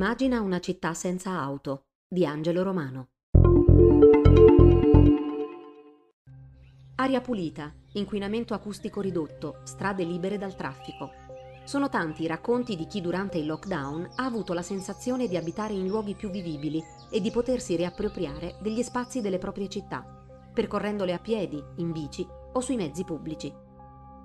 Immagina una città senza auto di Angelo Romano. Aria pulita, inquinamento acustico ridotto, strade libere dal traffico. Sono tanti i racconti di chi durante il lockdown ha avuto la sensazione di abitare in luoghi più vivibili e di potersi riappropriare degli spazi delle proprie città, percorrendole a piedi, in bici o sui mezzi pubblici.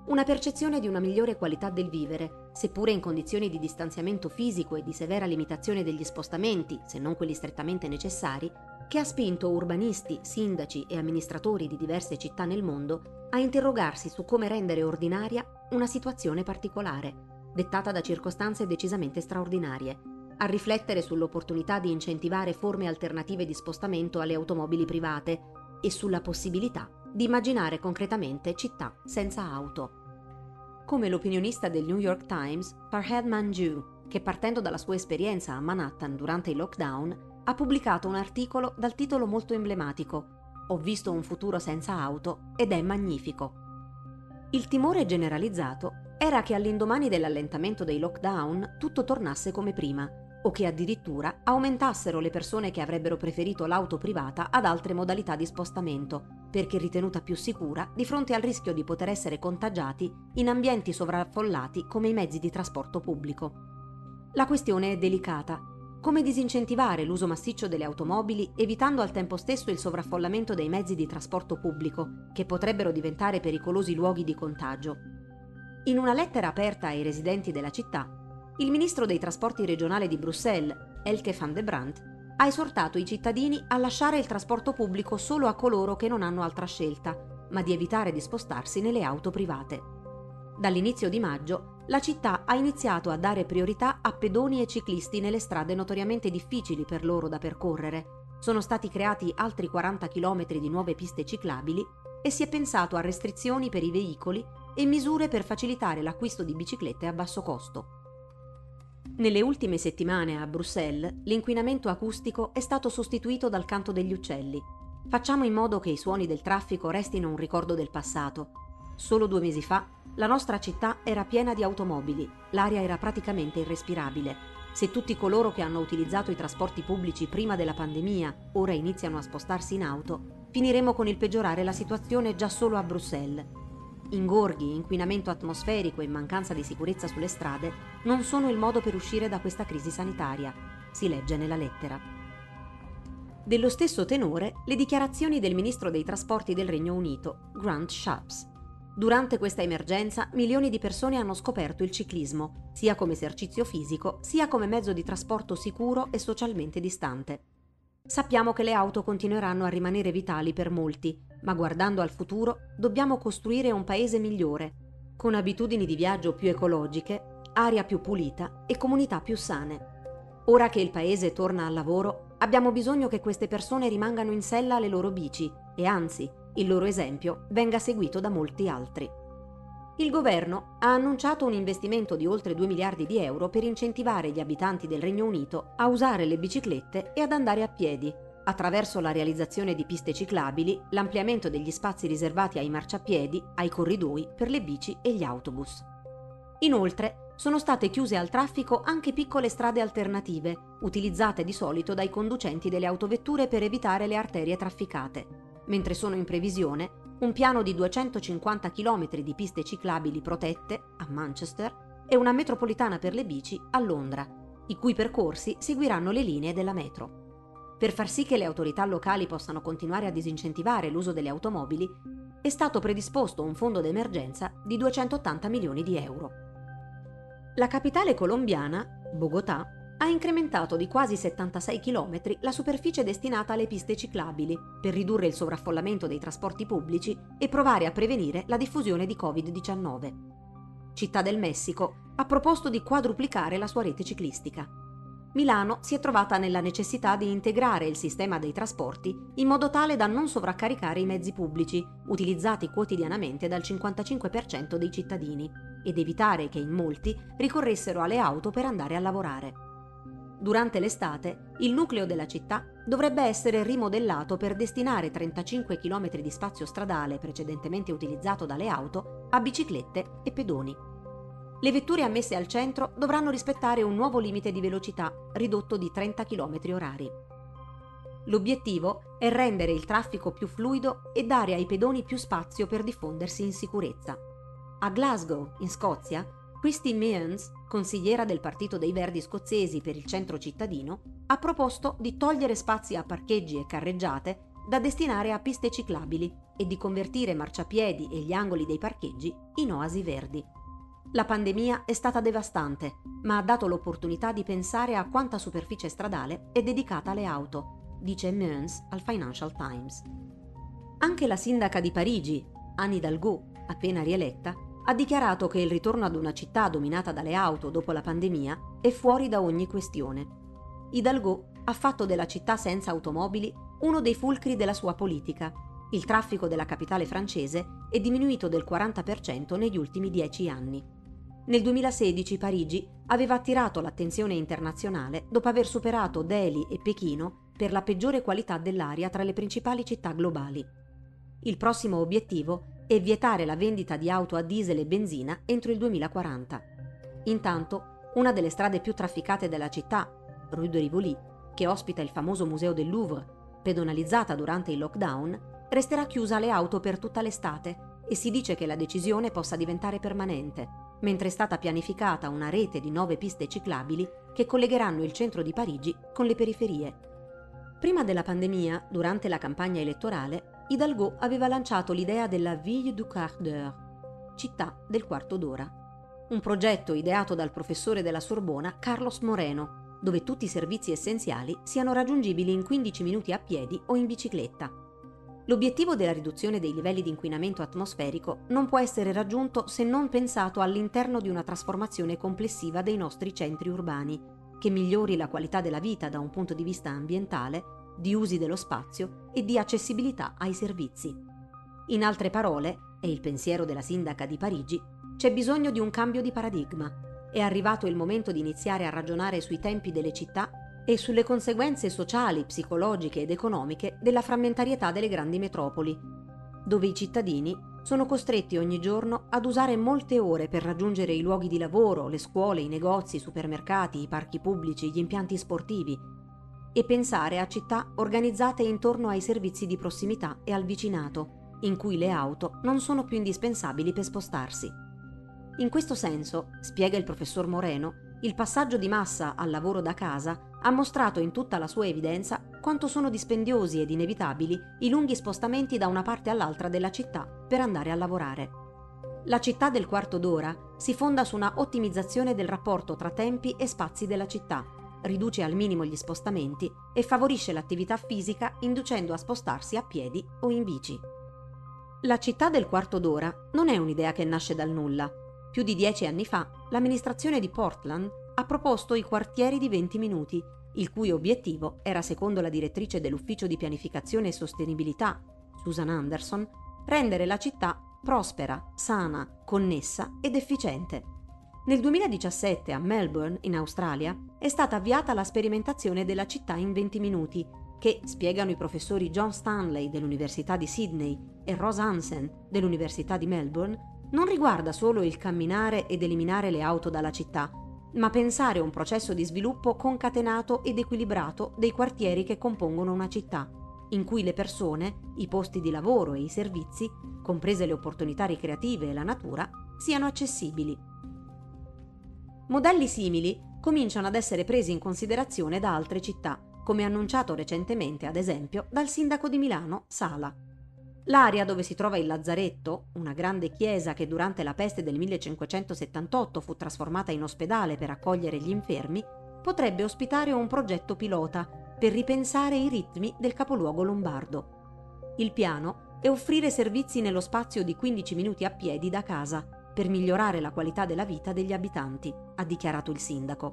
Una percezione di una migliore qualità del vivere, seppure in condizioni di distanziamento fisico e di severa limitazione degli spostamenti, se non quelli strettamente necessari, che ha spinto urbanisti, sindaci e amministratori di diverse città nel mondo a interrogarsi su come rendere ordinaria una situazione particolare, dettata da circostanze decisamente straordinarie, a riflettere sull'opportunità di incentivare forme alternative di spostamento alle automobili private e sulla possibilità di immaginare concretamente città senza auto. Come l'opinionista del New York Times, Farhad Manjoo, che partendo dalla sua esperienza a Manhattan durante il lockdown, ha pubblicato un articolo dal titolo molto emblematico Ho visto un futuro senza auto ed è magnifico. Il timore generalizzato era che all'indomani dell'allentamento dei lockdown tutto tornasse come prima, o che addirittura aumentassero le persone che avrebbero preferito l'auto privata ad altre modalità di spostamento, perché ritenuta più sicura di fronte al rischio di poter essere contagiati in ambienti sovraffollati come i mezzi di trasporto pubblico. La questione è delicata. Come disincentivare l'uso massiccio delle automobili evitando al tempo stesso il sovraffollamento dei mezzi di trasporto pubblico, che potrebbero diventare pericolosi luoghi di contagio? In una lettera aperta ai residenti della città, il ministro dei trasporti regionale di Bruxelles, Elke van de Brandt, ha esortato i cittadini a lasciare il trasporto pubblico solo a coloro che non hanno altra scelta, ma di evitare di spostarsi nelle auto private. Dall'inizio di maggio, la città ha iniziato a dare priorità a pedoni e ciclisti nelle strade notoriamente difficili per loro da percorrere. Sono stati creati altri 40 km di nuove piste ciclabili e si è pensato a restrizioni per i veicoli e misure per facilitare l'acquisto di biciclette a basso costo. Nelle ultime settimane a Bruxelles l'inquinamento acustico è stato sostituito dal canto degli uccelli. Facciamo in modo che i suoni del traffico restino un ricordo del passato. Solo due mesi fa la nostra città era piena di automobili, l'aria era praticamente irrespirabile. Se tutti coloro che hanno utilizzato i trasporti pubblici prima della pandemia ora iniziano a spostarsi in auto, finiremo con il peggiorare la situazione già solo a Bruxelles. Ingorghi, inquinamento atmosferico e mancanza di sicurezza sulle strade non sono il modo per uscire da questa crisi sanitaria, si legge nella lettera. Dello stesso tenore le dichiarazioni del ministro dei trasporti del Regno Unito, Grant Shapps. Durante questa emergenza milioni di persone hanno scoperto il ciclismo, sia come esercizio fisico, sia come mezzo di trasporto sicuro e socialmente distante. Sappiamo che le auto continueranno a rimanere vitali per molti, ma guardando al futuro dobbiamo costruire un paese migliore, con abitudini di viaggio più ecologiche, aria più pulita e comunità più sane. Ora che il paese torna al lavoro, abbiamo bisogno che queste persone rimangano in sella alle loro bici e anzi, il loro esempio venga seguito da molti altri. Il governo ha annunciato un investimento di oltre 2 miliardi di euro per incentivare gli abitanti del Regno Unito a usare le biciclette e ad andare a piedi, attraverso la realizzazione di piste ciclabili, l'ampliamento degli spazi riservati ai marciapiedi, ai corridoi per le bici e gli autobus. Inoltre, sono state chiuse al traffico anche piccole strade alternative, utilizzate di solito dai conducenti delle autovetture per evitare le arterie trafficate, mentre sono in previsione un piano di 250 km di piste ciclabili protette a Manchester e una metropolitana per le bici a Londra, i cui percorsi seguiranno le linee della metro. Per far sì che le autorità locali possano continuare a disincentivare l'uso delle automobili, è stato predisposto un fondo d'emergenza di 280 milioni di euro. La capitale colombiana, Bogotà, ha incrementato di quasi 76 km la superficie destinata alle piste ciclabili per ridurre il sovraffollamento dei trasporti pubblici e provare a prevenire la diffusione di Covid-19. Città del Messico ha proposto di quadruplicare la sua rete ciclistica. Milano si è trovata nella necessità di integrare il sistema dei trasporti in modo tale da non sovraccaricare i mezzi pubblici, utilizzati quotidianamente dal 55% dei cittadini, ed evitare che in molti ricorressero alle auto per andare a lavorare. Durante l'estate, il nucleo della città dovrebbe essere rimodellato per destinare 35 km di spazio stradale precedentemente utilizzato dalle auto a biciclette e pedoni. le vetture ammesse al centro dovranno rispettare un nuovo limite di velocità ridotto di 30 km orari. L'obiettivo è rendere il traffico più fluido e dare ai pedoni più spazio per diffondersi in sicurezza. A Glasgow, in Scozia, Christy Mearns, consigliera del Partito dei Verdi scozzesi per il centro cittadino, ha proposto di togliere spazi a parcheggi e carreggiate da destinare a piste ciclabili e di convertire marciapiedi e gli angoli dei parcheggi in oasi verdi. La pandemia è stata devastante, ma ha dato l'opportunità di pensare a quanta superficie stradale è dedicata alle auto, dice Mearns al Financial Times. Anche la sindaca di Parigi, Anne Hidalgo, appena rieletta, ha dichiarato che il ritorno ad una città dominata dalle auto dopo la pandemia è fuori da ogni questione. Hidalgo ha fatto della città senza automobili uno dei fulcri della sua politica. Il traffico della capitale francese è diminuito del 40% negli ultimi dieci anni. Nel 2016 Parigi aveva attirato l'attenzione internazionale dopo aver superato Delhi e Pechino per la peggiore qualità dell'aria tra le principali città globali. Il prossimo obiettivo è vietare la vendita di auto a diesel e benzina entro il 2040. Intanto, una delle strade più trafficate della città, Rue de Rivoli, che ospita il famoso museo del Louvre, pedonalizzata durante il lockdown, resterà chiusa alle auto per tutta l'estate e si dice che la decisione possa diventare permanente mentre è stata pianificata una rete di nove piste ciclabili che collegheranno il centro di Parigi con le periferie. Prima della pandemia, durante la campagna elettorale, Hidalgo aveva lanciato l'idea della Ville du quart d'heure, città del quarto d'ora, un progetto ideato dal professore della Sorbona Carlos Moreno, dove tutti i servizi essenziali siano raggiungibili in 15 minuti a piedi o in bicicletta. L'obiettivo della riduzione dei livelli di inquinamento atmosferico non può essere raggiunto se non pensato all'interno di una trasformazione complessiva dei nostri centri urbani, che migliori la qualità della vita da un punto di vista ambientale, di usi dello spazio e di accessibilità ai servizi. In altre parole, è il pensiero della sindaca di Parigi, c'è bisogno di un cambio di paradigma. È arrivato il momento di iniziare a ragionare sui tempi delle città e sulle conseguenze sociali, psicologiche ed economiche della frammentarietà delle grandi metropoli, dove i cittadini sono costretti ogni giorno ad usare molte ore per raggiungere i luoghi di lavoro, le scuole, i negozi, i supermercati, i parchi pubblici, gli impianti sportivi e pensare a città organizzate intorno ai servizi di prossimità e al vicinato, in cui le auto non sono più indispensabili per spostarsi. In questo senso, spiega il professor Moreno, il passaggio di massa al lavoro da casa ha mostrato in tutta la sua evidenza quanto sono dispendiosi ed inevitabili i lunghi spostamenti da una parte all'altra della città per andare a lavorare. La città del quarto d'ora si fonda su una ottimizzazione del rapporto tra tempi e spazi della città, riduce al minimo gli spostamenti e favorisce l'attività fisica inducendo a spostarsi a piedi o in bici. La città del quarto d'ora non è un'idea che nasce dal nulla, più di dieci anni fa, l'amministrazione di Portland ha proposto i quartieri di 20 minuti, il cui obiettivo era, secondo la direttrice dell'Ufficio di Pianificazione e Sostenibilità, Susan Anderson, rendere la città prospera, sana, connessa ed efficiente. Nel 2017 a Melbourne, in Australia, è stata avviata la sperimentazione della città in 20 minuti, che, spiegano i professori John Stanley dell'Università di Sydney e Ross Hansen dell'Università di Melbourne, non riguarda solo il camminare ed eliminare le auto dalla città, ma pensare a un processo di sviluppo concatenato ed equilibrato dei quartieri che compongono una città, in cui le persone, i posti di lavoro e i servizi, comprese le opportunità ricreative e la natura, siano accessibili. Modelli simili cominciano ad essere presi in considerazione da altre città, come annunciato recentemente, ad esempio, dal sindaco di Milano, Sala. L'area dove si trova il lazzaretto, una grande chiesa che durante la peste del 1578 fu trasformata in ospedale per accogliere gli infermi, potrebbe ospitare un progetto pilota per ripensare i ritmi del capoluogo lombardo. Il piano è offrire servizi nello spazio di 15 minuti a piedi da casa per migliorare la qualità della vita degli abitanti, ha dichiarato il sindaco.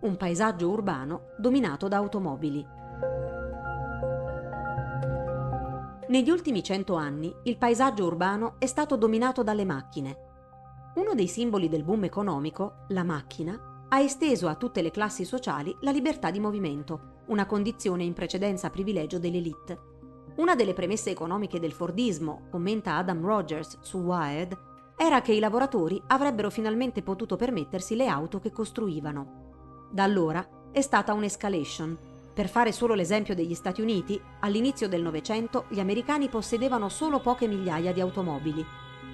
Un paesaggio urbano dominato da automobili. Negli ultimi cento anni il paesaggio urbano è stato dominato dalle macchine. Uno dei simboli del boom economico, la macchina, ha esteso a tutte le classi sociali la libertà di movimento, una condizione in precedenza privilegio dell'elite. Una delle premesse economiche del Fordismo, commenta Adam Rogers su Wired, era che i lavoratori avrebbero finalmente potuto permettersi le auto che costruivano. Da allora è stata un'escalation. Per fare solo l'esempio degli Stati Uniti, all'inizio del Novecento gli americani possedevano solo poche migliaia di automobili.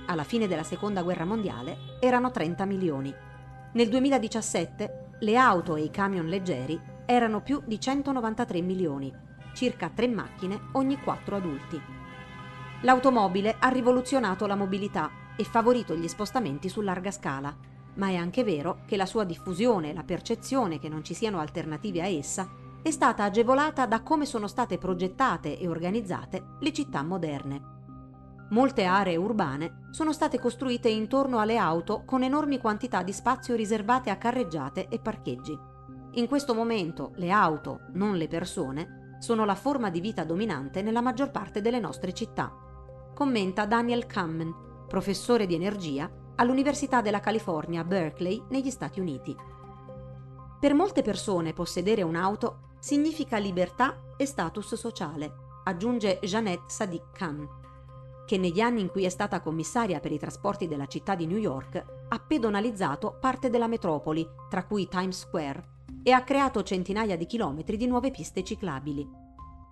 Alla fine della Seconda Guerra Mondiale erano 30 milioni. Nel 2017 le auto e i camion leggeri erano più di 193 milioni circa tre macchine ogni quattro adulti. L'automobile ha rivoluzionato la mobilità e favorito gli spostamenti su larga scala, ma è anche vero che la sua diffusione e la percezione che non ci siano alternative a essa è stata agevolata da come sono state progettate e organizzate le città moderne. Molte aree urbane sono state costruite intorno alle auto con enormi quantità di spazio riservate a carreggiate e parcheggi. In questo momento le auto, non le persone, sono la forma di vita dominante nella maggior parte delle nostre città. Commenta Daniel Kamen, professore di energia all'Università della California, Berkeley, negli Stati Uniti. Per molte persone possedere un'auto significa libertà e status sociale, aggiunge Jeanette Sadiq Khan, che negli anni in cui è stata commissaria per i trasporti della città di New York ha pedonalizzato parte della metropoli, tra cui Times Square, e ha creato centinaia di chilometri di nuove piste ciclabili.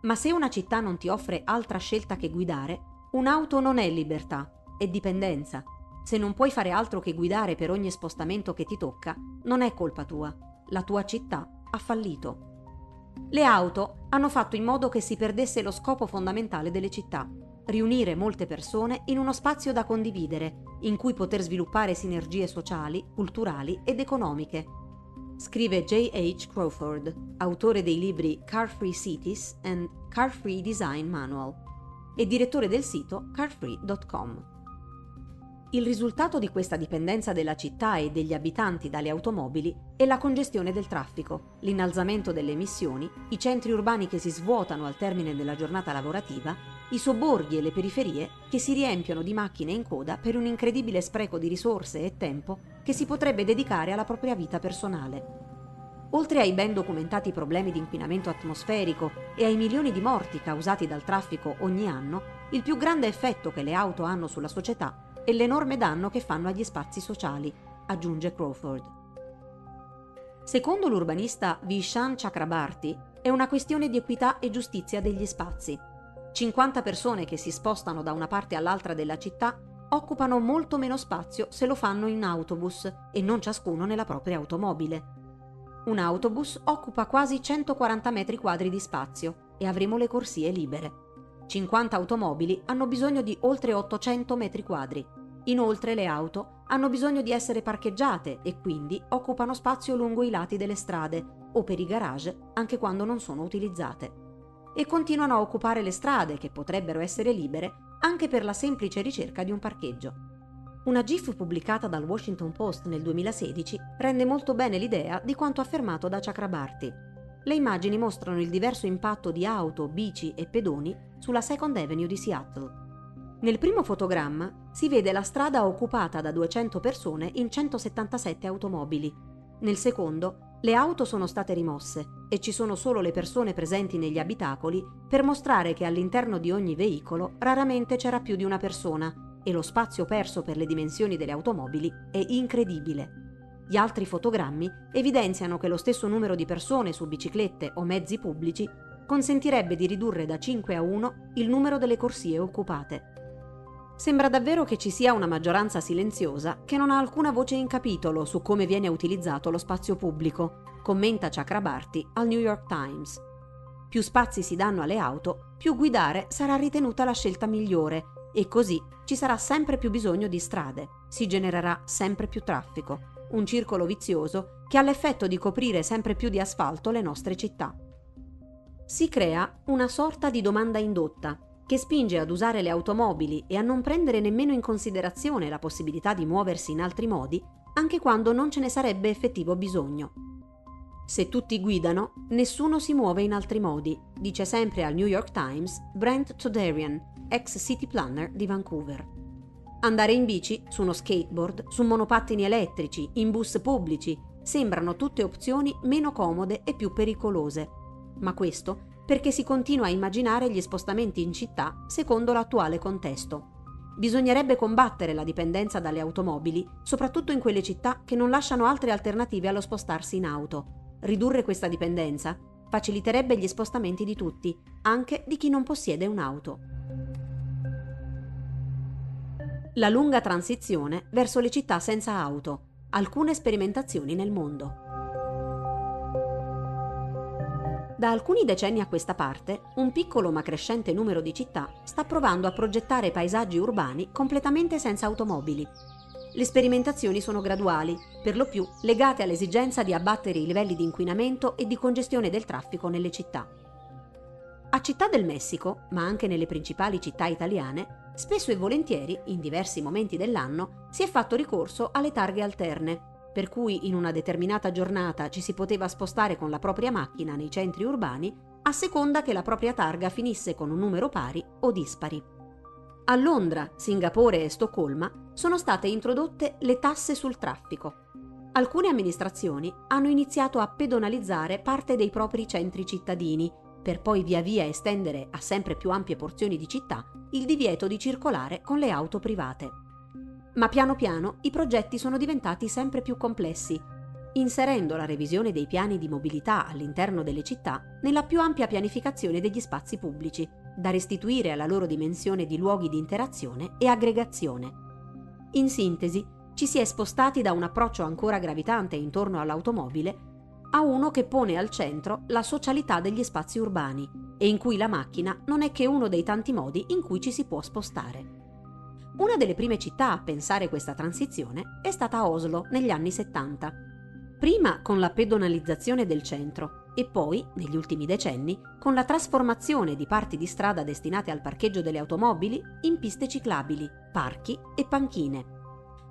Ma se una città non ti offre altra scelta che guidare, un'auto non è libertà, è dipendenza. Se non puoi fare altro che guidare per ogni spostamento che ti tocca, non è colpa tua. La tua città ha fallito. Le auto hanno fatto in modo che si perdesse lo scopo fondamentale delle città, riunire molte persone in uno spazio da condividere, in cui poter sviluppare sinergie sociali, culturali ed economiche, scrive J.H. Crawford, autore dei libri Car Free Cities and Car Free Design Manual e direttore del sito carfree.com. Il risultato di questa dipendenza della città e degli abitanti dalle automobili è la congestione del traffico, l'innalzamento delle emissioni, i centri urbani che si svuotano al termine della giornata lavorativa, i sobborghi e le periferie che si riempiono di macchine in coda per un incredibile spreco di risorse e tempo che si potrebbe dedicare alla propria vita personale. Oltre ai ben documentati problemi di inquinamento atmosferico e ai milioni di morti causati dal traffico ogni anno, il più grande effetto che le auto hanno sulla società è l'enorme danno che fanno agli spazi sociali, aggiunge Crawford. Secondo l'urbanista Vishan Chakrabarti, è una questione di equità e giustizia degli spazi. 50 persone che si spostano da una parte all'altra della città occupano molto meno spazio se lo fanno in autobus e non ciascuno nella propria automobile. Un autobus occupa quasi 140 metri quadri di spazio e avremo le corsie libere. 50 automobili hanno bisogno di oltre 800 metri quadri. Inoltre le auto hanno bisogno di essere parcheggiate e quindi occupano spazio lungo i lati delle strade o per i garage anche quando non sono utilizzate. E continuano a occupare le strade che potrebbero essere libere anche per la semplice ricerca di un parcheggio. Una GIF pubblicata dal Washington Post nel 2016 rende molto bene l'idea di quanto affermato da Chakrabarti. Le immagini mostrano il diverso impatto di auto, bici e pedoni sulla Second Avenue di Seattle. Nel primo fotogramma si vede la strada occupata da 200 persone in 177 automobili. Nel secondo, le auto sono state rimosse e ci sono solo le persone presenti negli abitacoli per mostrare che all'interno di ogni veicolo raramente c'era più di una persona e lo spazio perso per le dimensioni delle automobili è incredibile. Gli altri fotogrammi evidenziano che lo stesso numero di persone su biciclette o mezzi pubblici consentirebbe di ridurre da 5 a 1 il numero delle corsie occupate. Sembra davvero che ci sia una maggioranza silenziosa che non ha alcuna voce in capitolo su come viene utilizzato lo spazio pubblico, commenta Chakrabarti al New York Times. Più spazi si danno alle auto, più guidare sarà ritenuta la scelta migliore e così ci sarà sempre più bisogno di strade, si genererà sempre più traffico, un circolo vizioso che ha l'effetto di coprire sempre più di asfalto le nostre città. Si crea una sorta di domanda indotta che spinge ad usare le automobili e a non prendere nemmeno in considerazione la possibilità di muoversi in altri modi, anche quando non ce ne sarebbe effettivo bisogno. Se tutti guidano, nessuno si muove in altri modi, dice sempre al New York Times Brent Toderian, ex city planner di Vancouver. Andare in bici, su uno skateboard, su monopattini elettrici, in bus pubblici, sembrano tutte opzioni meno comode e più pericolose. Ma questo perché si continua a immaginare gli spostamenti in città secondo l'attuale contesto. Bisognerebbe combattere la dipendenza dalle automobili, soprattutto in quelle città che non lasciano altre alternative allo spostarsi in auto. Ridurre questa dipendenza faciliterebbe gli spostamenti di tutti, anche di chi non possiede un'auto. La lunga transizione verso le città senza auto. Alcune sperimentazioni nel mondo. Da alcuni decenni a questa parte, un piccolo ma crescente numero di città sta provando a progettare paesaggi urbani completamente senza automobili. Le sperimentazioni sono graduali, per lo più legate all'esigenza di abbattere i livelli di inquinamento e di congestione del traffico nelle città. A Città del Messico, ma anche nelle principali città italiane, spesso e volentieri, in diversi momenti dell'anno, si è fatto ricorso alle targhe alterne, per cui in una determinata giornata ci si poteva spostare con la propria macchina nei centri urbani a seconda che la propria targa finisse con un numero pari o dispari. A Londra, Singapore e Stoccolma sono state introdotte le tasse sul traffico. Alcune amministrazioni hanno iniziato a pedonalizzare parte dei propri centri cittadini, per poi via via estendere a sempre più ampie porzioni di città il divieto di circolare con le auto private. Ma piano piano i progetti sono diventati sempre più complessi, inserendo la revisione dei piani di mobilità all'interno delle città nella più ampia pianificazione degli spazi pubblici, da restituire alla loro dimensione di luoghi di interazione e aggregazione. In sintesi, ci si è spostati da un approccio ancora gravitante intorno all'automobile a uno che pone al centro la socialità degli spazi urbani e in cui la macchina non è che uno dei tanti modi in cui ci si può spostare. Una delle prime città a pensare questa transizione è stata Oslo negli anni 70. Prima con la pedonalizzazione del centro e poi, negli ultimi decenni, con la trasformazione di parti di strada destinate al parcheggio delle automobili in piste ciclabili, parchi e panchine.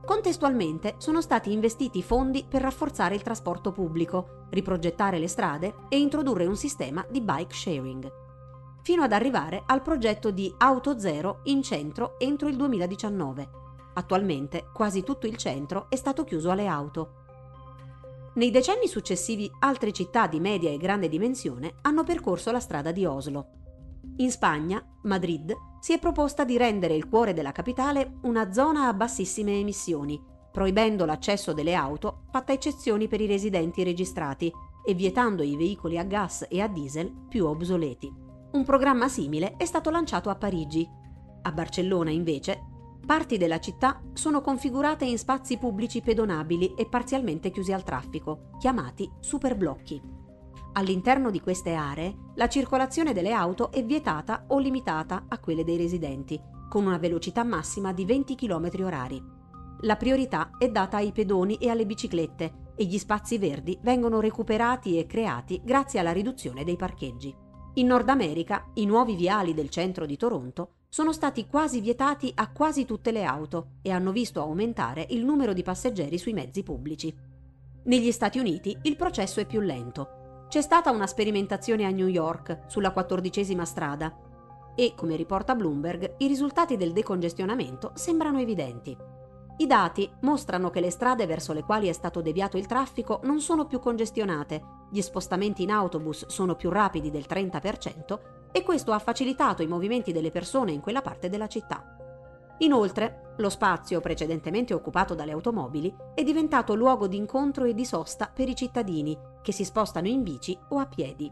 Contestualmente sono stati investiti fondi per rafforzare il trasporto pubblico, riprogettare le strade e introdurre un sistema di bike sharing fino ad arrivare al progetto di Auto Zero in centro entro il 2019. Attualmente quasi tutto il centro è stato chiuso alle auto. Nei decenni successivi altre città di media e grande dimensione hanno percorso la strada di Oslo. In Spagna, Madrid si è proposta di rendere il cuore della capitale una zona a bassissime emissioni, proibendo l'accesso delle auto, fatta eccezioni per i residenti registrati e vietando i veicoli a gas e a diesel più obsoleti. Un programma simile è stato lanciato a Parigi. A Barcellona, invece, parti della città sono configurate in spazi pubblici pedonabili e parzialmente chiusi al traffico, chiamati superblocchi. All'interno di queste aree la circolazione delle auto è vietata o limitata a quelle dei residenti, con una velocità massima di 20 km orari. La priorità è data ai pedoni e alle biciclette e gli spazi verdi vengono recuperati e creati grazie alla riduzione dei parcheggi. In Nord America, i nuovi viali del centro di Toronto sono stati quasi vietati a quasi tutte le auto e hanno visto aumentare il numero di passeggeri sui mezzi pubblici. Negli Stati Uniti il processo è più lento. C'è stata una sperimentazione a New York sulla quattordicesima strada e, come riporta Bloomberg, i risultati del decongestionamento sembrano evidenti. I dati mostrano che le strade verso le quali è stato deviato il traffico non sono più congestionate, gli spostamenti in autobus sono più rapidi del 30% e questo ha facilitato i movimenti delle persone in quella parte della città. Inoltre, lo spazio precedentemente occupato dalle automobili è diventato luogo di incontro e di sosta per i cittadini che si spostano in bici o a piedi.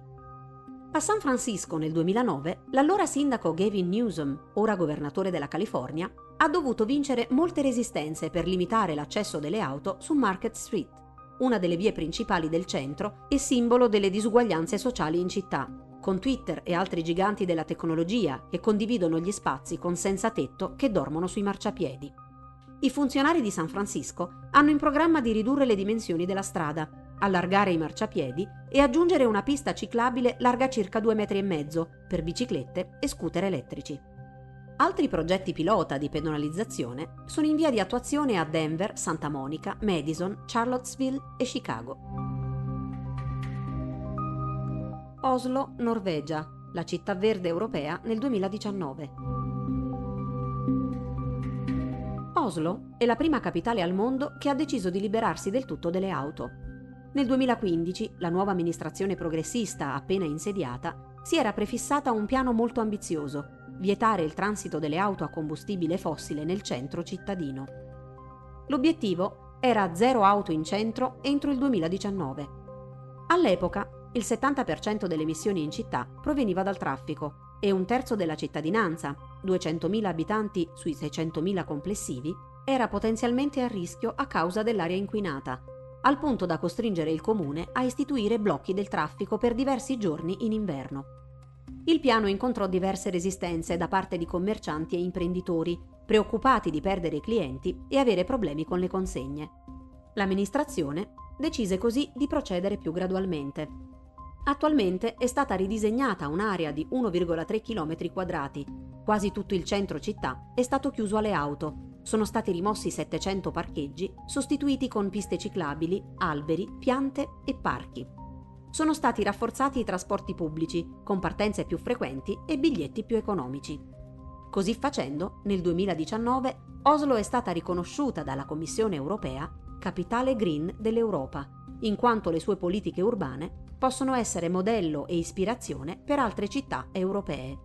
A San Francisco nel 2009, l'allora sindaco Gavin Newsom, ora governatore della California, ha dovuto vincere molte resistenze per limitare l'accesso delle auto su Market Street, una delle vie principali del centro e simbolo delle disuguaglianze sociali in città, con Twitter e altri giganti della tecnologia che condividono gli spazi con senza tetto che dormono sui marciapiedi. I funzionari di San Francisco hanno in programma di ridurre le dimensioni della strada, allargare i marciapiedi e aggiungere una pista ciclabile larga circa 2,5 metri per biciclette e scooter elettrici. Altri progetti pilota di pedonalizzazione sono in via di attuazione a Denver, Santa Monica, Madison, Charlottesville e Chicago. Oslo, Norvegia, la città verde europea nel 2019. Oslo è la prima capitale al mondo che ha deciso di liberarsi del tutto delle auto. Nel 2015 la nuova amministrazione progressista appena insediata si era prefissata un piano molto ambizioso, vietare il transito delle auto a combustibile fossile nel centro cittadino. L'obiettivo era zero auto in centro entro il 2019. All'epoca il 70% delle emissioni in città proveniva dal traffico e un terzo della cittadinanza, 200.000 abitanti sui 600.000 complessivi, era potenzialmente a rischio a causa dell'aria inquinata, al punto da costringere il comune a istituire blocchi del traffico per diversi giorni in inverno. Il piano incontrò diverse resistenze da parte di commercianti e imprenditori, preoccupati di perdere i clienti e avere problemi con le consegne. L'amministrazione decise così di procedere più gradualmente. Attualmente è stata ridisegnata un'area di 1,3 km quadrati. Quasi tutto il centro città è stato chiuso alle auto. Sono stati rimossi 700 parcheggi, sostituiti con piste ciclabili, alberi, piante e parchi. Sono stati rafforzati i trasporti pubblici, con partenze più frequenti e biglietti più economici. Così facendo, nel 2019 Oslo è stata riconosciuta dalla Commissione europea capitale green dell'Europa, in quanto le sue politiche urbane possono essere modello e ispirazione per altre città europee.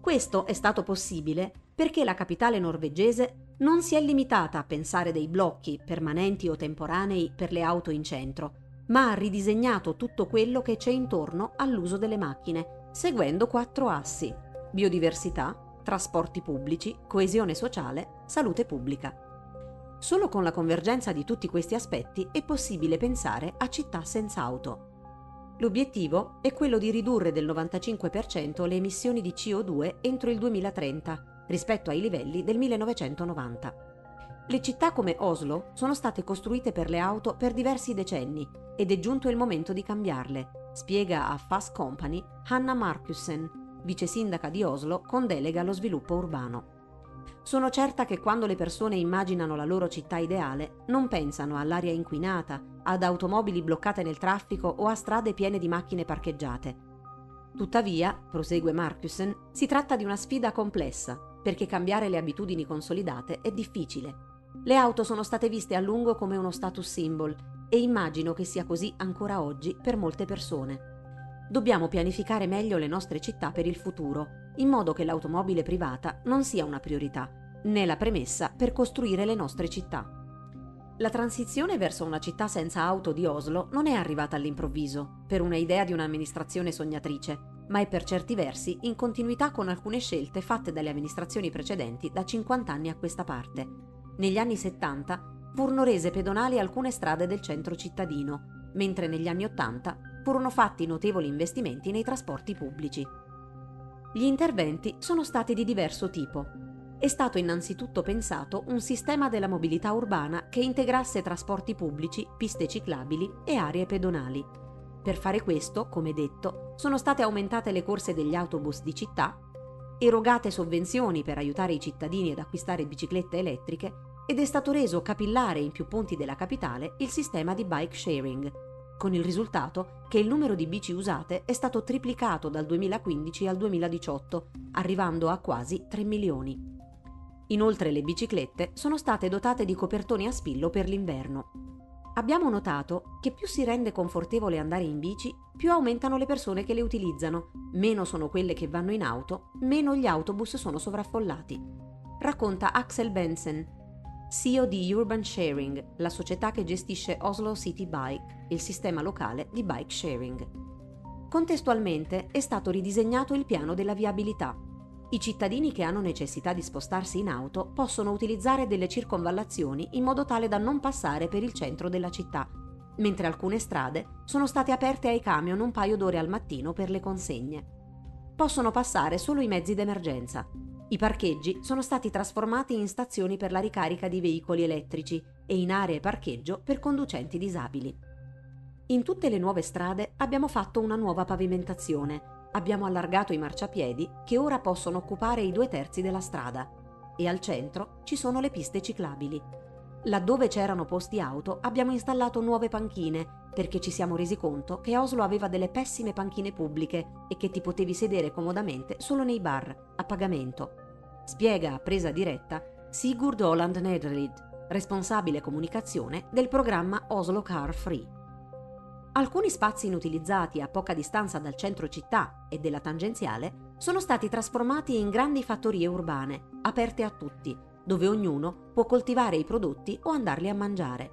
Questo è stato possibile perché la capitale norvegese non si è limitata a pensare dei blocchi permanenti o temporanei per le auto in centro, ma ha ridisegnato tutto quello che c'è intorno all'uso delle macchine, seguendo quattro assi: biodiversità, trasporti pubblici, coesione sociale, salute pubblica. Solo con la convergenza di tutti questi aspetti è possibile pensare a città senza auto. L'obiettivo è quello di ridurre del 95% le emissioni di CO2 entro il 2030 rispetto ai livelli del 1990. Le città come Oslo sono state costruite per le auto per diversi decenni ed è giunto il momento di cambiarle, spiega a Fast Company Hanna Markussen, vice sindaca di Oslo con delega allo sviluppo urbano. Sono certa che quando le persone immaginano la loro città ideale, non pensano all'aria inquinata, ad automobili bloccate nel traffico o a strade piene di macchine parcheggiate. Tuttavia, prosegue Markussen, si tratta di una sfida complessa, perché cambiare le abitudini consolidate è difficile. Le auto sono state viste a lungo come uno status symbol e immagino che sia così ancora oggi per molte persone. Dobbiamo pianificare meglio le nostre città per il futuro in modo che l'automobile privata non sia una priorità, né la premessa per costruire le nostre città. La transizione verso una città senza auto di Oslo non è arrivata all'improvviso, per una idea di un'amministrazione sognatrice, ma è per certi versi in continuità con alcune scelte fatte dalle amministrazioni precedenti da 50 anni a questa parte. Negli anni 70 furono rese pedonali alcune strade del centro cittadino, mentre negli anni 80 furono fatti notevoli investimenti nei trasporti pubblici. Gli interventi sono stati di diverso tipo. È stato innanzitutto pensato un sistema della mobilità urbana che integrasse trasporti pubblici, piste ciclabili e aree pedonali. Per fare questo, come detto, sono state aumentate le corse degli autobus di città, erogate sovvenzioni per aiutare i cittadini ad acquistare biciclette elettriche ed è stato reso capillare in più punti della capitale il sistema di bike sharing, con il risultato che il numero di bici usate è stato triplicato dal 2015 al 2018, arrivando a quasi 3 milioni. Inoltre le biciclette sono state dotate di copertoni a spillo per l'inverno. Abbiamo notato che più si rende confortevole andare in bici, più aumentano le persone che le utilizzano, meno sono quelle che vanno in auto, meno gli autobus sono sovraffollati. Racconta Axel Benson, CEO di Urban Sharing, la società che gestisce Oslo City Bike, il sistema locale di bike sharing. Contestualmente è stato ridisegnato il piano della viabilità. I cittadini che hanno necessità di spostarsi in auto possono utilizzare delle circonvallazioni in modo tale da non passare per il centro della città, mentre alcune strade sono state aperte ai camion un paio d'ore al mattino per le consegne. Possono passare solo i mezzi d'emergenza, i parcheggi sono stati trasformati in stazioni per la ricarica di veicoli elettrici e in aree parcheggio per conducenti disabili. In tutte le nuove strade abbiamo fatto una nuova pavimentazione, abbiamo allargato i marciapiedi che ora possono occupare i due terzi della strada e al centro ci sono le piste ciclabili. Laddove c'erano posti auto abbiamo installato nuove panchine perché ci siamo resi conto che Oslo aveva delle pessime panchine pubbliche e che ti potevi sedere comodamente solo nei bar, a pagamento. Spiega a presa diretta Sigurd Holland Nederlid, responsabile comunicazione del programma Oslo Car Free. Alcuni spazi inutilizzati a poca distanza dal centro città e della tangenziale sono stati trasformati in grandi fattorie urbane, aperte a tutti, dove ognuno può coltivare i prodotti o andarli a mangiare.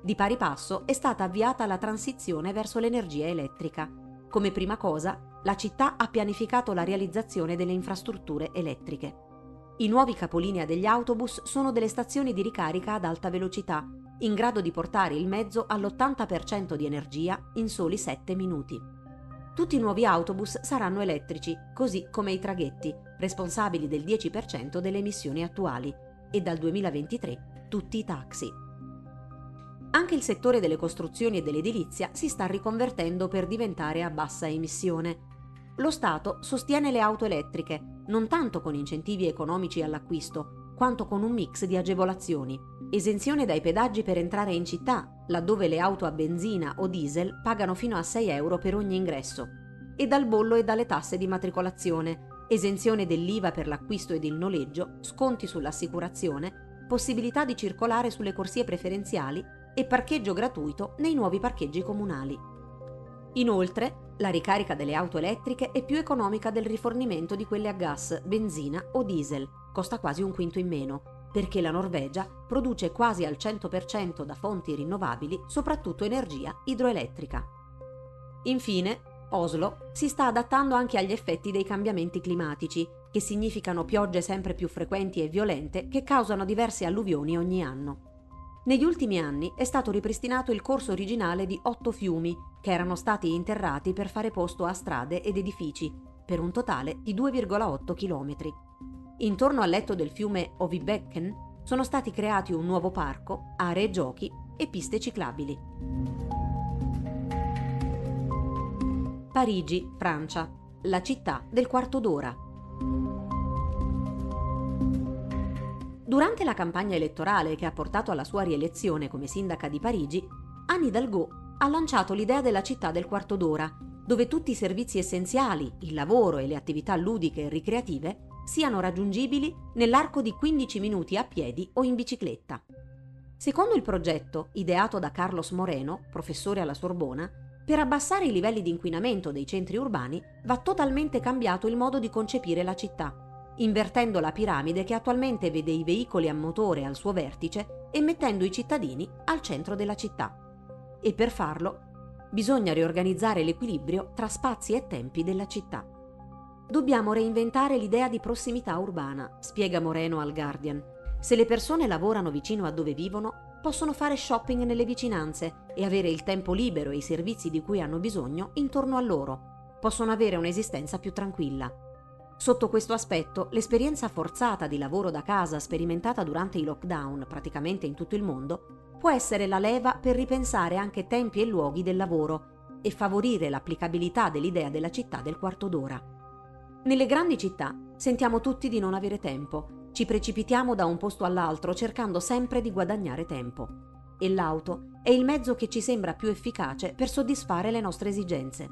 Di pari passo è stata avviata la transizione verso l'energia elettrica. Come prima cosa, la città ha pianificato la realizzazione delle infrastrutture elettriche. I nuovi capolinea degli autobus sono delle stazioni di ricarica ad alta velocità in grado di portare il mezzo all'80% di energia in soli 7 minuti. Tutti i nuovi autobus saranno elettrici, così come i traghetti, responsabili del 10% delle emissioni attuali, e dal 2023 tutti i taxi. Anche il settore delle costruzioni e dell'edilizia si sta riconvertendo per diventare a bassa emissione. Lo Stato sostiene le auto elettriche, non tanto con incentivi economici all'acquisto, quanto con un mix di agevolazioni Esenzione dai pedaggi per entrare in città, laddove le auto a benzina o diesel pagano fino a 6 euro per ogni ingresso. E dal bollo e dalle tasse di matricolazione, esenzione dell'IVA per l'acquisto ed il noleggio, sconti sull'assicurazione, possibilità di circolare sulle corsie preferenziali e parcheggio gratuito nei nuovi parcheggi comunali. Inoltre, la ricarica delle auto elettriche è più economica del rifornimento di quelle a gas, benzina o diesel, costa quasi un quinto in meno, perché la Norvegia produce quasi al 100% da fonti rinnovabili, soprattutto energia idroelettrica. Infine, Oslo si sta adattando anche agli effetti dei cambiamenti climatici, che significano piogge sempre più frequenti e violente che causano diverse alluvioni ogni anno. Negli ultimi anni è stato ripristinato il corso originale di otto fiumi che erano stati interrati per fare posto a strade ed edifici, per un totale di 2,8 chilometri. Intorno al letto del fiume Ovibecken sono stati creati un nuovo parco, aree giochi e piste ciclabili. Parigi, Francia, la città del quarto d'ora. Durante la campagna elettorale che ha portato alla sua rielezione come sindaca di Parigi, Anne Hidalgo ha lanciato l'idea della città del quarto d'ora, dove tutti i servizi essenziali, il lavoro e le attività ludiche e ricreative siano raggiungibili nell'arco di 15 minuti a piedi o in bicicletta. Secondo il progetto, ideato da Carlos Moreno, professore alla Sorbona, per abbassare i livelli di inquinamento dei centri urbani va totalmente cambiato il modo di concepire la città, invertendo la piramide che attualmente vede i veicoli a motore al suo vertice e mettendo i cittadini al centro della città. E per farlo bisogna riorganizzare l'equilibrio tra spazi e tempi della città. Dobbiamo reinventare l'idea di prossimità urbana, spiega Moreno al Guardian. Se le persone lavorano vicino a dove vivono, possono fare shopping nelle vicinanze e avere il tempo libero e i servizi di cui hanno bisogno intorno a loro. Possono avere un'esistenza più tranquilla. Sotto questo aspetto, l'esperienza forzata di lavoro da casa sperimentata durante i lockdown praticamente in tutto il mondo può essere la leva per ripensare anche tempi e luoghi del lavoro e favorire l'applicabilità dell'idea della città del quarto d'ora. Nelle grandi città sentiamo tutti di non avere tempo, ci precipitiamo da un posto all'altro cercando sempre di guadagnare tempo. E l'auto è il mezzo che ci sembra più efficace per soddisfare le nostre esigenze.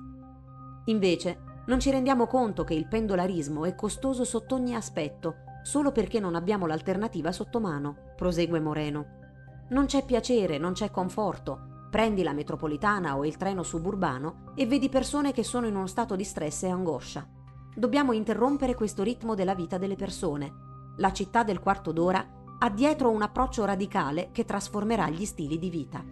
Invece, non ci rendiamo conto che il pendolarismo è costoso sotto ogni aspetto, solo perché non abbiamo l'alternativa sotto mano, prosegue Moreno. Non c'è piacere, non c'è conforto. Prendi la metropolitana o il treno suburbano e vedi persone che sono in uno stato di stress e angoscia. Dobbiamo interrompere questo ritmo della vita delle persone. La città del quarto d'ora ha dietro un approccio radicale che trasformerà gli stili di vita.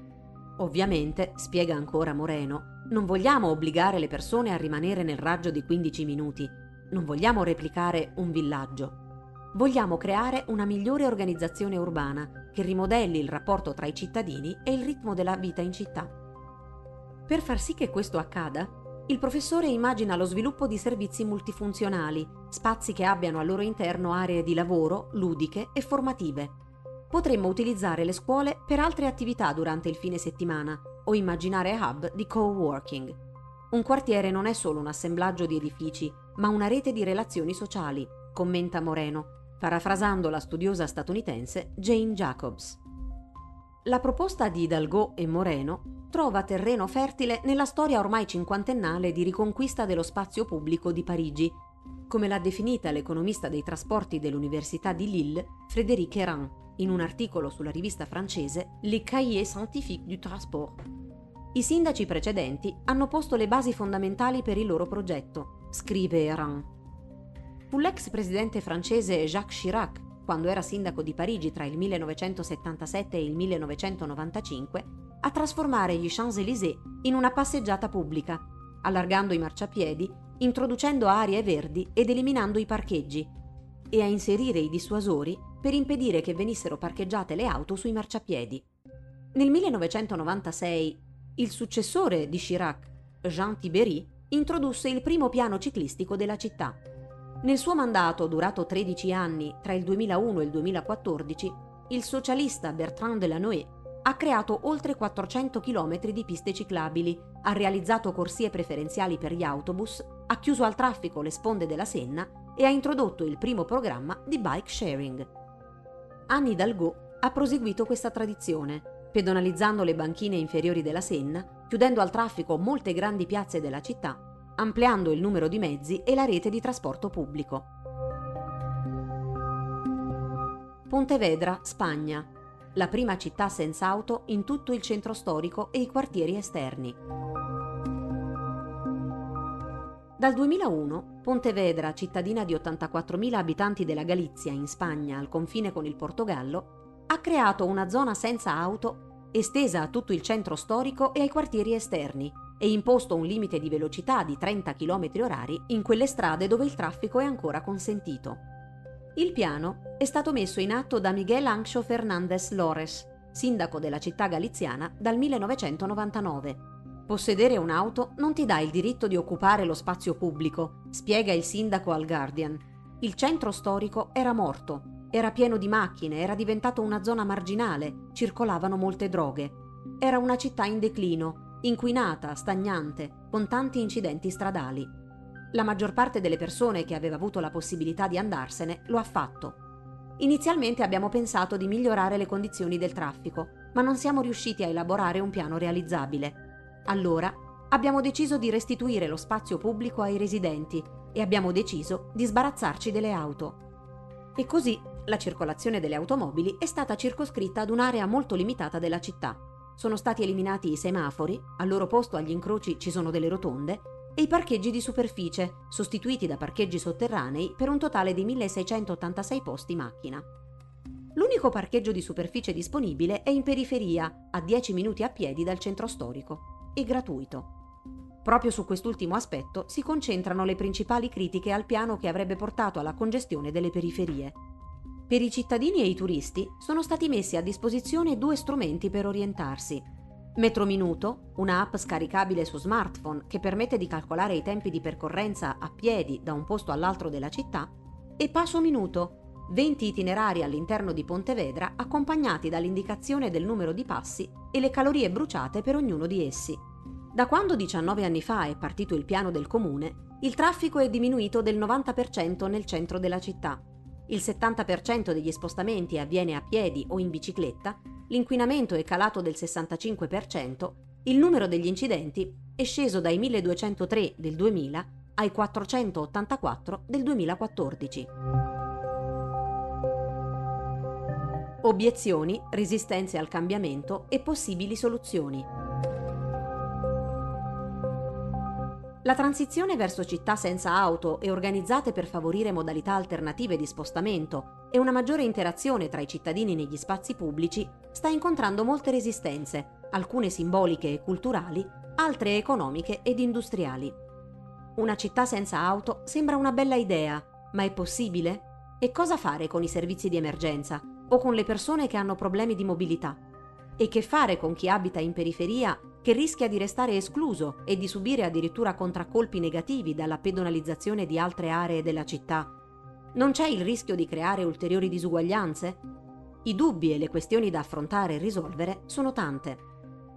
Ovviamente, spiega ancora Moreno, non vogliamo obbligare le persone a rimanere nel raggio di 15 minuti, non vogliamo replicare un villaggio. Vogliamo creare una migliore organizzazione urbana che rimodelli il rapporto tra i cittadini e il ritmo della vita in città. Per far sì che questo accada, il professore immagina lo sviluppo di servizi multifunzionali, spazi che abbiano al loro interno aree di lavoro, ludiche e formative. Potremmo utilizzare le scuole per altre attività durante il fine settimana o immaginare hub di co-working. Un quartiere non è solo un assemblaggio di edifici, ma una rete di relazioni sociali, commenta Moreno, parafrasando la studiosa statunitense Jane Jacobs. La proposta di Hidalgo e Moreno trova terreno fertile nella storia ormai cinquantennale di riconquista dello spazio pubblico di Parigi, come l'ha definita l'economista dei trasporti dell'Università di Lille, Frédéric Hérin, in un articolo sulla rivista francese Les Cahiers scientifiques du transport. I sindaci precedenti hanno posto le basi fondamentali per il loro progetto, scrive Eran. Fu l'ex presidente francese Jacques Chirac, quando era sindaco di Parigi tra il 1977 e il 1995, a trasformare gli Champs-Élysées in una passeggiata pubblica, allargando i marciapiedi, introducendo aree verdi ed eliminando i parcheggi, e a inserire i dissuasori per impedire che venissero parcheggiate le auto sui marciapiedi. Nel 1996 il successore di Chirac, Jean Tiberi, introdusse il primo piano ciclistico della città. Nel suo mandato, durato 13 anni, tra il 2001 e il 2014, il socialista Bertrand Delanoë ha creato oltre 400 km di piste ciclabili, ha realizzato corsie preferenziali per gli autobus, ha chiuso al traffico le sponde della Senna e ha introdotto il primo programma di bike sharing. Anne Hidalgo ha proseguito questa tradizione pedonalizzando le banchine inferiori della Senna, chiudendo al traffico molte grandi piazze della città, ampliando il numero di mezzi e la rete di trasporto pubblico. Pontevedra, Spagna, la prima città senza auto in tutto il centro storico e i quartieri esterni. Dal 2001, Pontevedra, cittadina di 84.000 abitanti della Galizia in Spagna al confine con il Portogallo, ha creato una zona senza auto estesa a tutto il centro storico e ai quartieri esterni e imposto un limite di velocità di 30 km orari in quelle strade dove il traffico è ancora consentito. Il piano è stato messo in atto da Miguel Anxo Fernández Lores, sindaco della città galiziana dal 1999. Possedere un'auto non ti dà il diritto di occupare lo spazio pubblico, spiega il sindaco al Guardian. Il centro storico era morto era pieno di macchine, era diventato una zona marginale, circolavano molte droghe. Era una città in declino, inquinata, stagnante, con tanti incidenti stradali. La maggior parte delle persone che aveva avuto la possibilità di andarsene lo ha fatto. Inizialmente abbiamo pensato di migliorare le condizioni del traffico, ma non siamo riusciti a elaborare un piano realizzabile. Allora abbiamo deciso di restituire lo spazio pubblico ai residenti e abbiamo deciso di sbarazzarci delle auto. E così la circolazione delle automobili è stata circoscritta ad un'area molto limitata della città. Sono stati eliminati i semafori, al loro posto agli incroci ci sono delle rotonde, e i parcheggi di superficie, sostituiti da parcheggi sotterranei per un totale di 1686 posti macchina. L'unico parcheggio di superficie disponibile è in periferia, a 10 minuti a piedi dal centro storico, e gratuito. Proprio su quest'ultimo aspetto si concentrano le principali critiche al piano che avrebbe portato alla congestione delle periferie. Per i cittadini e i turisti sono stati messi a disposizione due strumenti per orientarsi. Metro Minuto, una app scaricabile su smartphone che permette di calcolare i tempi di percorrenza a piedi da un posto all'altro della città, e Passo Minuto, 20 itinerari all'interno di Pontevedra accompagnati dall'indicazione del numero di passi e le calorie bruciate per ognuno di essi. Da quando 19 anni fa è partito il piano del comune, il traffico è diminuito del 90% nel centro della città il 70% degli spostamenti avviene a piedi o in bicicletta, l'inquinamento è calato del 65%, il numero degli incidenti è sceso dai 1203 del 2000 ai 484 del 2014. Obiezioni, resistenze al cambiamento e possibili soluzioni. La transizione verso città senza auto e organizzate per favorire modalità alternative di spostamento e una maggiore interazione tra i cittadini negli spazi pubblici sta incontrando molte resistenze, alcune simboliche e culturali, altre economiche ed industriali. Una città senza auto sembra una bella idea, ma è possibile? E cosa fare con i servizi di emergenza o con le persone che hanno problemi di mobilità? E che fare con chi abita in periferia che rischia di restare escluso e di subire addirittura contraccolpi negativi dalla pedonalizzazione di altre aree della città. Non c'è il rischio di creare ulteriori disuguaglianze? I dubbi e le questioni da affrontare e risolvere sono tante.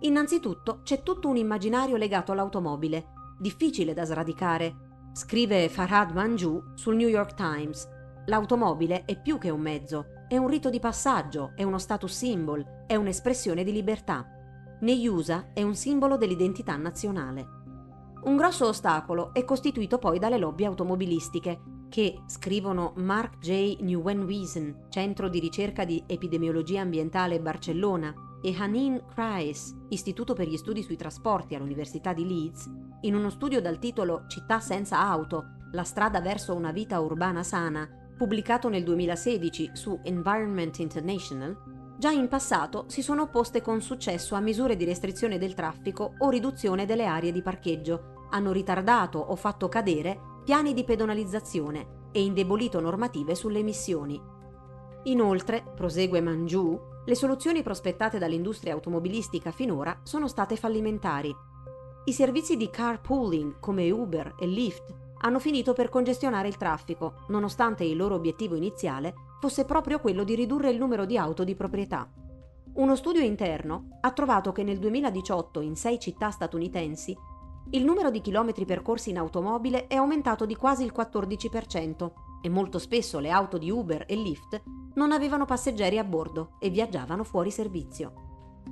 Innanzitutto c'è tutto un immaginario legato all'automobile, difficile da sradicare. Scrive Farhad Manju sul New York Times. L'automobile è più che un mezzo, è un rito di passaggio, è uno status symbol, è un'espressione di libertà negli USA è un simbolo dell'identità nazionale. Un grosso ostacolo è costituito poi dalle lobby automobilistiche, che, scrivono Mark J. Nieuwenhuizen, centro di ricerca di epidemiologia ambientale Barcellona, e Hanin Kreis, Istituto per gli studi sui trasporti all'Università di Leeds, in uno studio dal titolo Città senza auto, la strada verso una vita urbana sana, pubblicato nel 2016 su Environment International, già in passato si sono opposte con successo a misure di restrizione del traffico o riduzione delle aree di parcheggio, hanno ritardato o fatto cadere piani di pedonalizzazione e indebolito normative sulle emissioni. Inoltre, prosegue Mangiù, le soluzioni prospettate dall'industria automobilistica finora sono state fallimentari. I servizi di carpooling come Uber e Lyft hanno finito per congestionare il traffico, nonostante il loro obiettivo iniziale fosse proprio quello di ridurre il numero di auto di proprietà. Uno studio interno ha trovato che nel 2018 in sei città statunitensi il numero di chilometri percorsi in automobile è aumentato di quasi il 14% e molto spesso le auto di Uber e Lyft non avevano passeggeri a bordo e viaggiavano fuori servizio.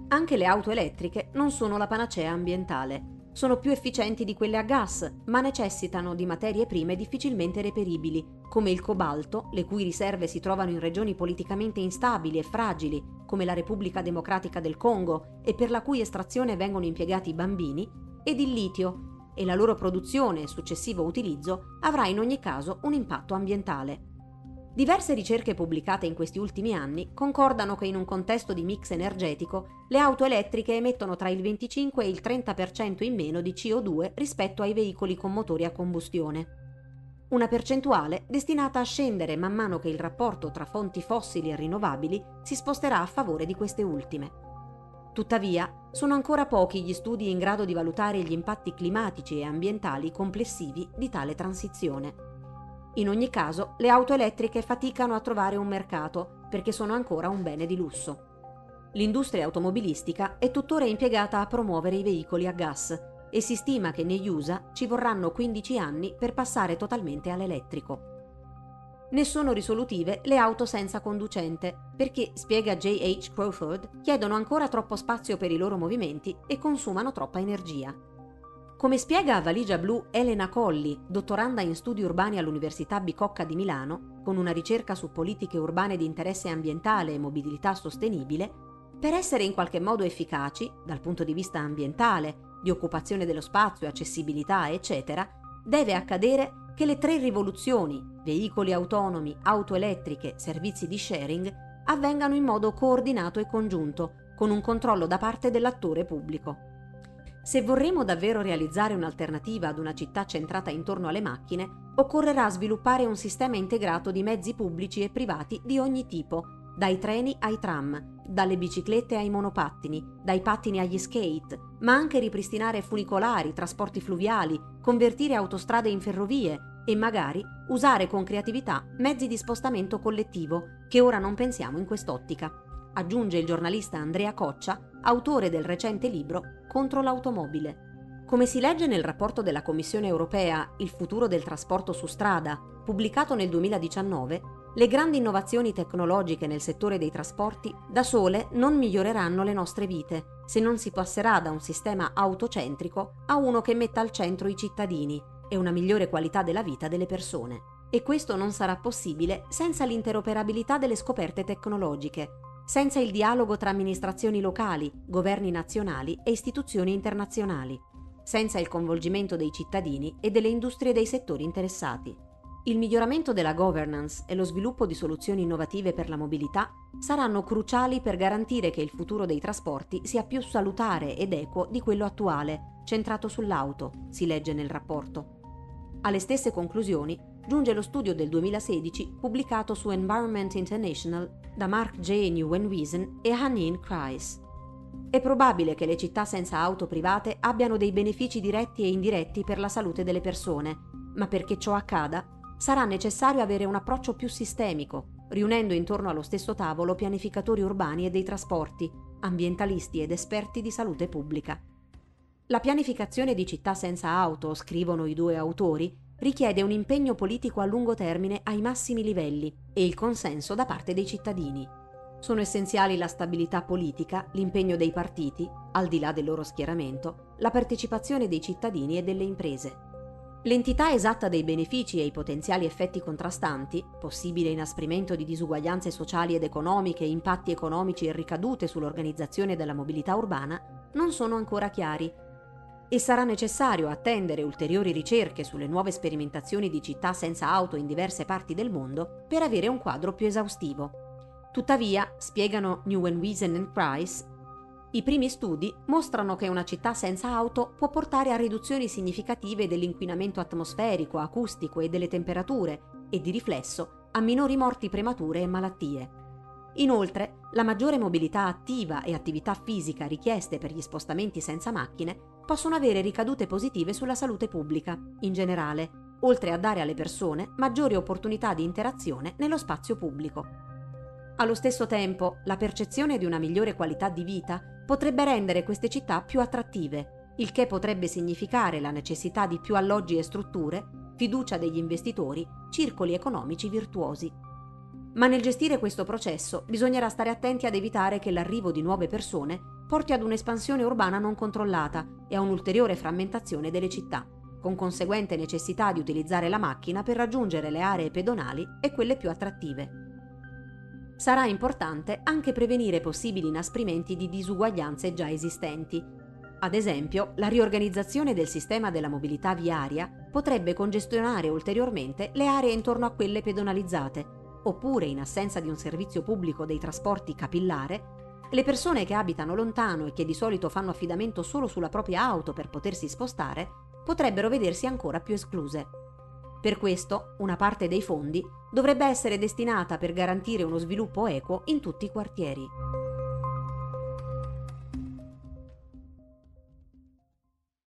Anche le auto elettriche non sono la panacea ambientale. Sono più efficienti di quelle a gas, ma necessitano di materie prime difficilmente reperibili, come il cobalto, le cui riserve si trovano in regioni politicamente instabili e fragili, come la Repubblica Democratica del Congo, e per la cui estrazione vengono impiegati bambini, ed il litio, e la loro produzione e successivo utilizzo avrà in ogni caso un impatto ambientale. Diverse ricerche pubblicate in questi ultimi anni concordano che in un contesto di mix energetico le auto elettriche emettono tra il 25 e il 30% in meno di CO2 rispetto ai veicoli con motori a combustione. Una percentuale destinata a scendere man mano che il rapporto tra fonti fossili e rinnovabili si sposterà a favore di queste ultime. Tuttavia, sono ancora pochi gli studi in grado di valutare gli impatti climatici e ambientali complessivi di tale transizione. In ogni caso, le auto elettriche faticano a trovare un mercato perché sono ancora un bene di lusso. L'industria automobilistica è tuttora impiegata a promuovere i veicoli a gas e si stima che negli USA ci vorranno 15 anni per passare totalmente all'elettrico. Ne sono risolutive le auto senza conducente, perché, spiega J.H. Crawford, chiedono ancora troppo spazio per i loro movimenti e consumano troppa energia. Come spiega a valigia blu Elena Colli, dottoranda in studi urbani all'Università Bicocca di Milano, con una ricerca su politiche urbane di interesse ambientale e mobilità sostenibile, per essere in qualche modo efficaci, dal punto di vista ambientale, di occupazione dello spazio, accessibilità, eccetera, deve accadere che le tre rivoluzioni, veicoli autonomi, auto elettriche, servizi di sharing, avvengano in modo coordinato e congiunto, con un controllo da parte dell'attore pubblico. Se vorremmo davvero realizzare un'alternativa ad una città centrata intorno alle macchine, occorrerà sviluppare un sistema integrato di mezzi pubblici e privati di ogni tipo, dai treni ai tram, dalle biciclette ai monopattini, dai pattini agli skate, ma anche ripristinare funicolari, trasporti fluviali, convertire autostrade in ferrovie, e magari usare con creatività mezzi di spostamento collettivo che ora non pensiamo in quest'ottica, aggiunge il giornalista Andrea Coccia, autore del recente libro Contro l'automobile. Come si legge nel rapporto della Commissione europea Il futuro del trasporto su strada, pubblicato nel 2019, le grandi innovazioni tecnologiche nel settore dei trasporti da sole non miglioreranno le nostre vite se non si passerà da un sistema autocentrico a uno che metta al centro i cittadini e una migliore qualità della vita delle persone. E questo non sarà possibile senza l'interoperabilità delle scoperte tecnologiche, senza il dialogo tra amministrazioni locali, governi nazionali e istituzioni internazionali, senza il coinvolgimento dei cittadini e delle industrie dei settori interessati. Il miglioramento della governance e lo sviluppo di soluzioni innovative per la mobilità saranno cruciali per garantire che il futuro dei trasporti sia più salutare ed equo di quello attuale, centrato sull'auto, si legge nel rapporto. Alle stesse conclusioni giunge lo studio del 2016 pubblicato su Environment International da Mark J. Nieuwenhuizen e Hanin Kreis. È probabile che le città senza auto private abbiano dei benefici diretti e indiretti per la salute delle persone, ma perché ciò accada sarà necessario avere un approccio più sistemico, riunendo intorno allo stesso tavolo pianificatori urbani e dei trasporti, ambientalisti ed esperti di salute pubblica. La pianificazione di città senza auto, scrivono i due autori, richiede un impegno politico a lungo termine ai massimi livelli e il consenso da parte dei cittadini. Sono essenziali la stabilità politica, l'impegno dei partiti, al di là del loro schieramento, la partecipazione dei cittadini e delle imprese. L'entità esatta dei benefici e i potenziali effetti contrastanti, possibile inasprimento di disuguaglianze sociali ed economiche, impatti economici e ricadute sull'organizzazione della mobilità urbana, non sono ancora chiari e sarà necessario attendere ulteriori ricerche sulle nuove sperimentazioni di città senza auto in diverse parti del mondo per avere un quadro più esaustivo. Tuttavia, spiegano Newenwiesen e Price, i primi studi mostrano che una città senza auto può portare a riduzioni significative dell'inquinamento atmosferico, acustico e delle temperature e di riflesso a minori morti premature e malattie. Inoltre, la maggiore mobilità attiva e attività fisica richieste per gli spostamenti senza macchine possono avere ricadute positive sulla salute pubblica, in generale, oltre a dare alle persone maggiori opportunità di interazione nello spazio pubblico. Allo stesso tempo, la percezione di una migliore qualità di vita potrebbe rendere queste città più attrattive, il che potrebbe significare la necessità di più alloggi e strutture, fiducia degli investitori, circoli economici virtuosi. Ma nel gestire questo processo bisognerà stare attenti ad evitare che l'arrivo di nuove persone porti ad un'espansione urbana non controllata e a un'ulteriore frammentazione delle città, con conseguente necessità di utilizzare la macchina per raggiungere le aree pedonali e quelle più attrattive. Sarà importante anche prevenire possibili inasprimenti di disuguaglianze già esistenti. Ad esempio, la riorganizzazione del sistema della mobilità viaria potrebbe congestionare ulteriormente le aree intorno a quelle pedonalizzate, oppure, in assenza di un servizio pubblico dei trasporti capillare, le persone che abitano lontano e che di solito fanno affidamento solo sulla propria auto per potersi spostare potrebbero vedersi ancora più escluse. Per questo, una parte dei fondi dovrebbe essere destinata per garantire uno sviluppo equo in tutti i quartieri.